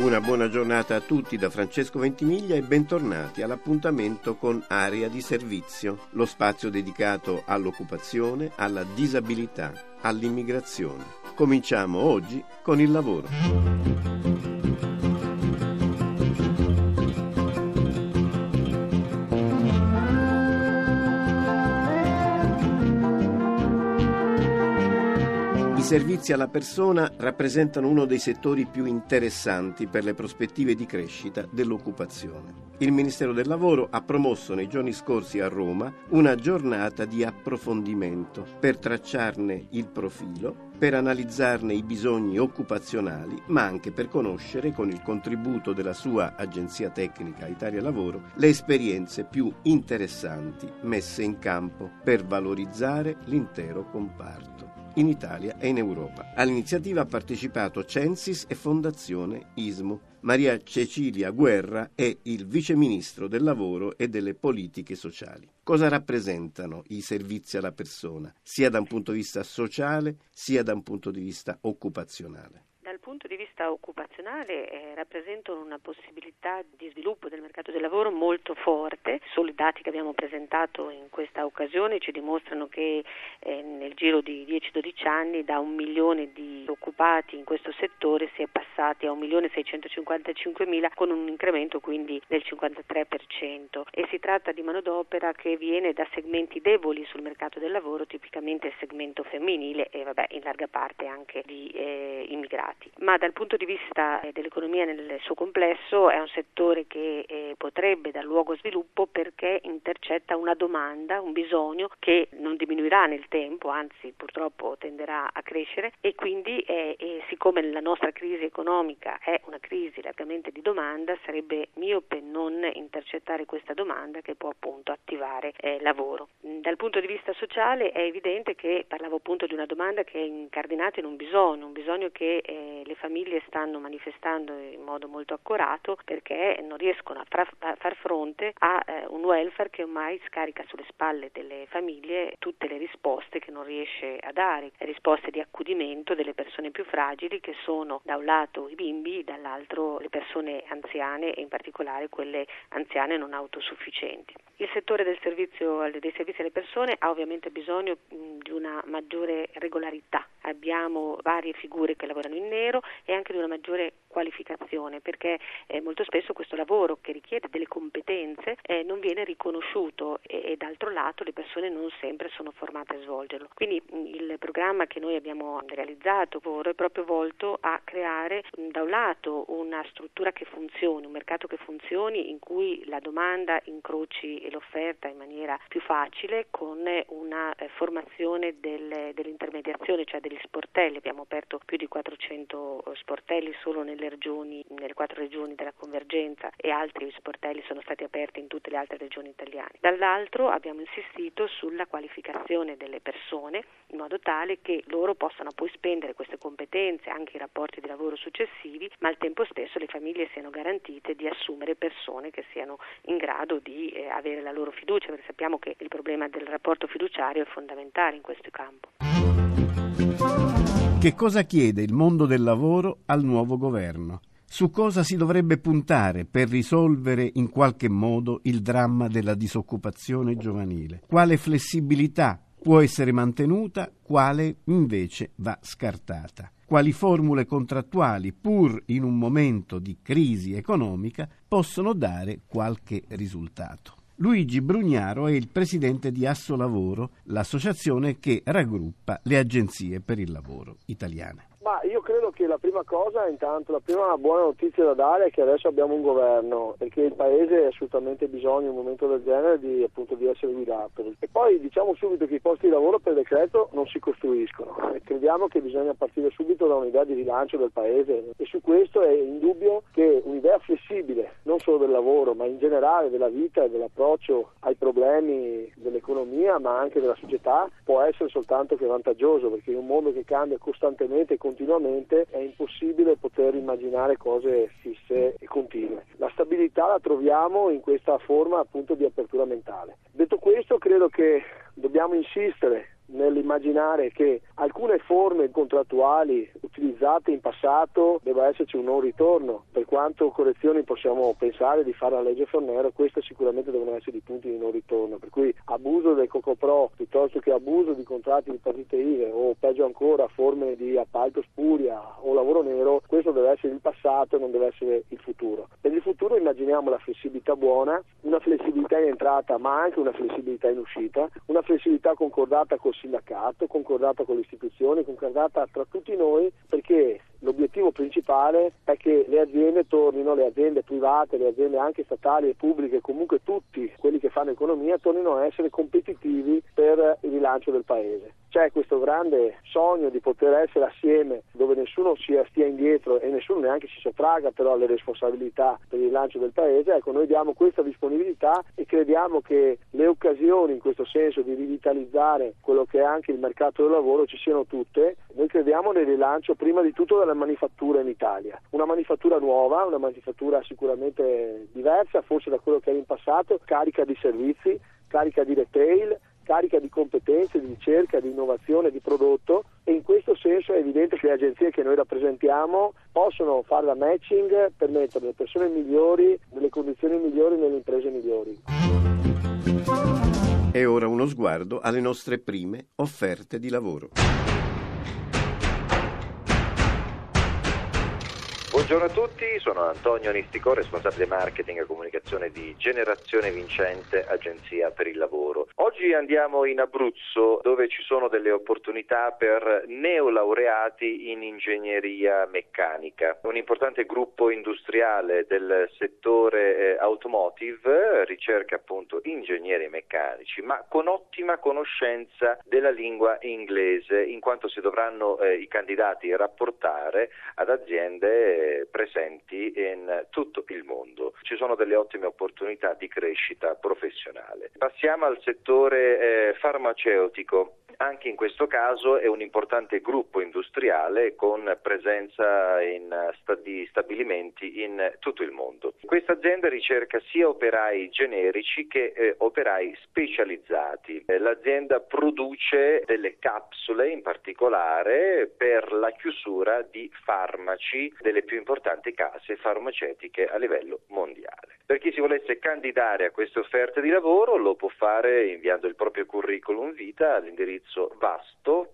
Una buona giornata a tutti da Francesco Ventimiglia e bentornati all'appuntamento con Area di Servizio, lo spazio dedicato all'occupazione, alla disabilità, all'immigrazione. Cominciamo oggi con il lavoro. Servizi alla persona rappresentano uno dei settori più interessanti per le prospettive di crescita dell'occupazione. Il Ministero del Lavoro ha promosso nei giorni scorsi a Roma una giornata di approfondimento per tracciarne il profilo, per analizzarne i bisogni occupazionali, ma anche per conoscere, con il contributo della sua agenzia tecnica Italia Lavoro, le esperienze più interessanti messe in campo per valorizzare l'intero comparto in Italia e in Europa. All'iniziativa ha partecipato Censis e Fondazione ISMO. Maria Cecilia Guerra è il vice ministro del lavoro e delle politiche sociali. Cosa rappresentano i servizi alla persona, sia da un punto di vista sociale sia da un punto di vista occupazionale? Punto di vista occupazionale eh, rappresentano una possibilità di sviluppo del mercato del lavoro molto forte. Solo i dati che abbiamo presentato in questa occasione ci dimostrano che eh, nel giro di 10-12 anni da un milione di occupati in questo settore si è passati a 1.655.000 con un incremento quindi del 53% e si tratta di manodopera che viene da segmenti deboli sul mercato del lavoro, tipicamente il segmento femminile e vabbè, in larga parte anche di eh, immigrati ma dal punto di vista eh, dell'economia nel suo complesso è un settore che eh, potrebbe dar luogo a sviluppo perché intercetta una domanda, un bisogno che non diminuirà nel tempo, anzi purtroppo tenderà a crescere e quindi eh, eh, siccome la nostra crisi economica è una crisi largamente di domanda, sarebbe miope non intercettare questa domanda che può appunto attivare eh, lavoro. Dal punto di vista sociale è evidente che parlavo appunto di una domanda che è incardinata in un bisogno, un bisogno che eh, le famiglie stanno manifestando in modo molto accurato perché non riescono a, far fronte a eh, un welfare che ormai scarica sulle spalle delle famiglie tutte le risposte che non riesce a dare, risposte di accudimento delle persone più fragili che sono da un lato i bimbi, dall'altro le persone anziane e in particolare quelle anziane non autosufficienti. Il settore dei servizi alle persone ha ovviamente bisogno di una maggiore regolarità. Abbiamo varie figure che lavorano in nero e anche di una maggiore qualificazione perché eh, molto spesso questo lavoro che richiede delle competenze eh, non viene riconosciuto e, e, d'altro lato le persone non sempre sono formate a svolgerlo. Quindi mh, il programma che noi abbiamo realizzato è proprio volto a creare mh, da un lato una struttura che funzioni, un mercato che funzioni in cui la domanda incroci l'offerta in maniera più facile con una eh, formazione del, dell'intermediazione, cioè degli sportelli. Abbiamo aperto più di 400 sportelli solo nelle regioni, nelle quattro regioni della convergenza e altri sportelli sono stati aperti in tutte le altre regioni italiane. Dall'altro abbiamo insistito sulla qualificazione delle persone in modo tale che loro possano poi spendere queste competenze anche in rapporti di lavoro successivi, ma al tempo stesso le famiglie siano garantite di assumere persone che siano in grado di eh, avere la loro fiducia, perché sappiamo che il problema del rapporto fiduciario è fondamentale in questo campo. Che cosa chiede il mondo del lavoro al nuovo governo? Su cosa si dovrebbe puntare per risolvere in qualche modo il dramma della disoccupazione giovanile? Quale flessibilità può essere mantenuta, quale invece va scartata? Quali formule contrattuali, pur in un momento di crisi economica, possono dare qualche risultato? Luigi Brugnaro è il presidente di Asso Lavoro, l'associazione che raggruppa le agenzie per il lavoro italiane. Io credo che la prima cosa, intanto, la prima buona notizia da dare è che adesso abbiamo un governo e che il Paese ha assolutamente bisogno in un momento del genere di, appunto, di essere guidato. E poi diciamo subito che i posti di lavoro per decreto non si costruiscono. E crediamo che bisogna partire subito da un'idea di rilancio del Paese e su questo è indubbio che un'idea flessibile, non solo del lavoro, ma in generale della vita e dell'approccio ai problemi dell'economia, ma anche della società, può essere soltanto che vantaggioso, perché in un mondo che cambia costantemente e continuamente continuamente è impossibile poter immaginare cose fisse e continue. La stabilità la troviamo in questa forma appunto di apertura mentale. Detto questo credo che dobbiamo insistere nell'immaginare che alcune forme contrattuali utilizzate in passato debba esserci un non ritorno. Per quanto correzioni possiamo pensare di fare la legge Fornero, queste sicuramente devono essere i punti di non ritorno. Per cui abuso del Cocopro piuttosto che abuso di contratti di partite IVE o peggio ancora forme di appalto spuria o lavoro nero, questo deve essere il passato e non deve essere il futuro. Per il futuro immaginiamo la flessibilità buona, una flessibilità in entrata ma anche una flessibilità in uscita, una flessibilità concordata col sindacato, concordata con le istituzioni, concordata tra tutti noi perché l'obiettivo principale è che le aziende tornino, le aziende private, le aziende anche statali e pubbliche, comunque tutti quelli che fanno economia, tornino a essere competitivi per il rilancio del Paese. C'è questo grande sogno di poter essere assieme dove nessuno sia, stia indietro e nessuno neanche si sottraga però alle responsabilità per il rilancio del Paese. Ecco, noi diamo questa disponibilità e crediamo che le occasioni in questo senso di rivitalizzare quello che è anche il mercato del lavoro ci siano tutte. Noi crediamo nel rilancio prima di tutto della manifattura in Italia. Una manifattura nuova, una manifattura sicuramente diversa forse da quello che era in passato, carica di servizi, carica di retail, carica di competenze, di ricerca, di innovazione, di prodotto e in questo senso è evidente che le agenzie che noi rappresentiamo possono fare la matching per mettere le persone migliori nelle condizioni migliori nelle imprese migliori. E ora uno sguardo alle nostre prime offerte di lavoro. Buongiorno a tutti, sono Antonio Nistico, responsabile marketing e comunicazione di Generazione Vincente, agenzia per il lavoro. Oggi andiamo in Abruzzo dove ci sono delle opportunità per neolaureati in ingegneria meccanica. Un importante gruppo industriale del settore eh, automotive ricerca appunto ingegneri meccanici, ma con ottima conoscenza della lingua inglese, in quanto si dovranno eh, i candidati rapportare ad aziende presenti in tutto il mondo. Ci sono delle ottime opportunità di crescita professionale. Passiamo al settore eh, farmaceutico. Anche in questo caso è un importante gruppo industriale con presenza in di stabilimenti in tutto il mondo. Questa azienda ricerca sia operai generici che eh, operai specializzati. Eh, l'azienda produce delle capsule in particolare per la chiusura di farmaci delle più importanti case farmaceutiche a livello mondiale. Per chi si volesse candidare a queste offerte di lavoro lo può fare inviando il proprio curriculum vita all'indirizzo indirizzo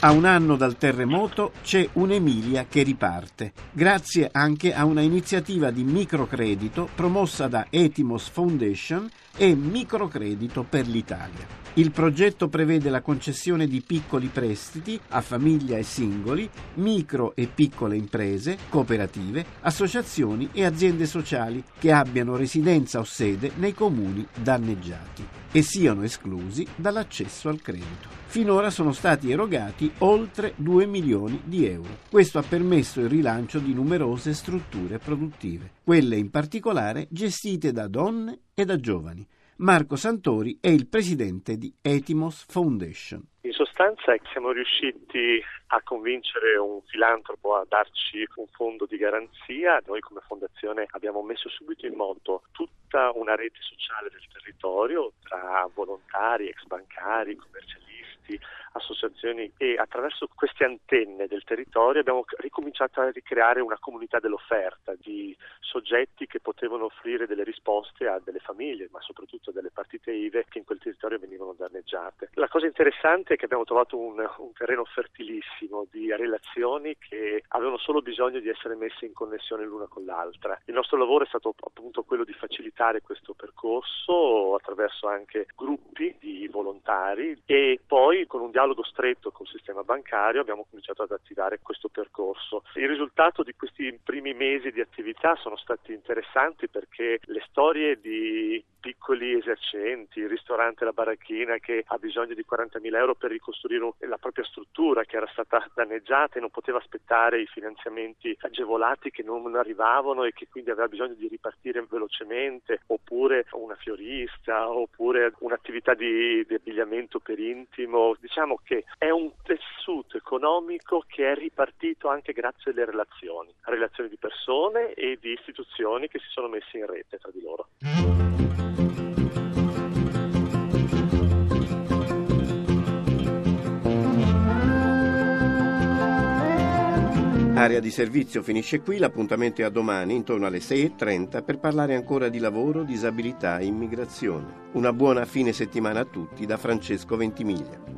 A un anno dal terremoto c'è un'Emilia che riparte, grazie anche a una iniziativa di microcredito promossa da Etimos Foundation e Microcredito per l'Italia. Il progetto prevede la concessione di piccoli prestiti a famiglia e singoli, micro e piccole imprese, cooperative, associazioni e aziende sociali che abbiano residenza o sede nei comuni danneggiati e siano esclusi dall'accesso al credito. Finora sono stati erogati oltre 2 milioni di euro. Questo ha permesso il rilancio di numerose strutture produttive, quelle in particolare gestite da donne e da giovani. Marco Santori è il presidente di Etimos Foundation. In sostanza siamo riusciti a convincere un filantropo a darci un fondo di garanzia. Noi come fondazione abbiamo messo subito in moto tutta una rete sociale del territorio tra volontari, ex bancari, commercialisti, associazioni e attraverso queste antenne del territorio abbiamo ricominciato a ricreare una comunità dell'offerta di soggetti che potevano offrire delle risposte a delle famiglie, ma soprattutto a delle partite IVE che in quel territorio venivano danneggiate. La cosa interessante è che abbiamo trovato un, un terreno fertilissimo di relazioni che avevano solo bisogno di essere messe in connessione l'una con l'altra. Il nostro lavoro è stato appunto quello di facilitare questo percorso attraverso anche gruppi di volontari e poi poi con un dialogo stretto col sistema bancario abbiamo cominciato ad attivare questo percorso. Il risultato di questi primi mesi di attività sono stati interessanti perché le storie di piccoli esercenti, il ristorante La Baracchina che ha bisogno di 40.000 euro per ricostruire la propria struttura che era stata danneggiata e non poteva aspettare i finanziamenti agevolati che non arrivavano e che quindi aveva bisogno di ripartire velocemente, oppure una fiorista, oppure un'attività di, di abbigliamento per intimo. Diciamo che è un tessuto economico che è ripartito anche grazie alle relazioni, relazioni di persone e di istituzioni che si sono messe in rete tra di loro. Area di servizio finisce qui, l'appuntamento è a domani intorno alle 6.30 per parlare ancora di lavoro, disabilità e immigrazione. Una buona fine settimana a tutti da Francesco Ventimiglia.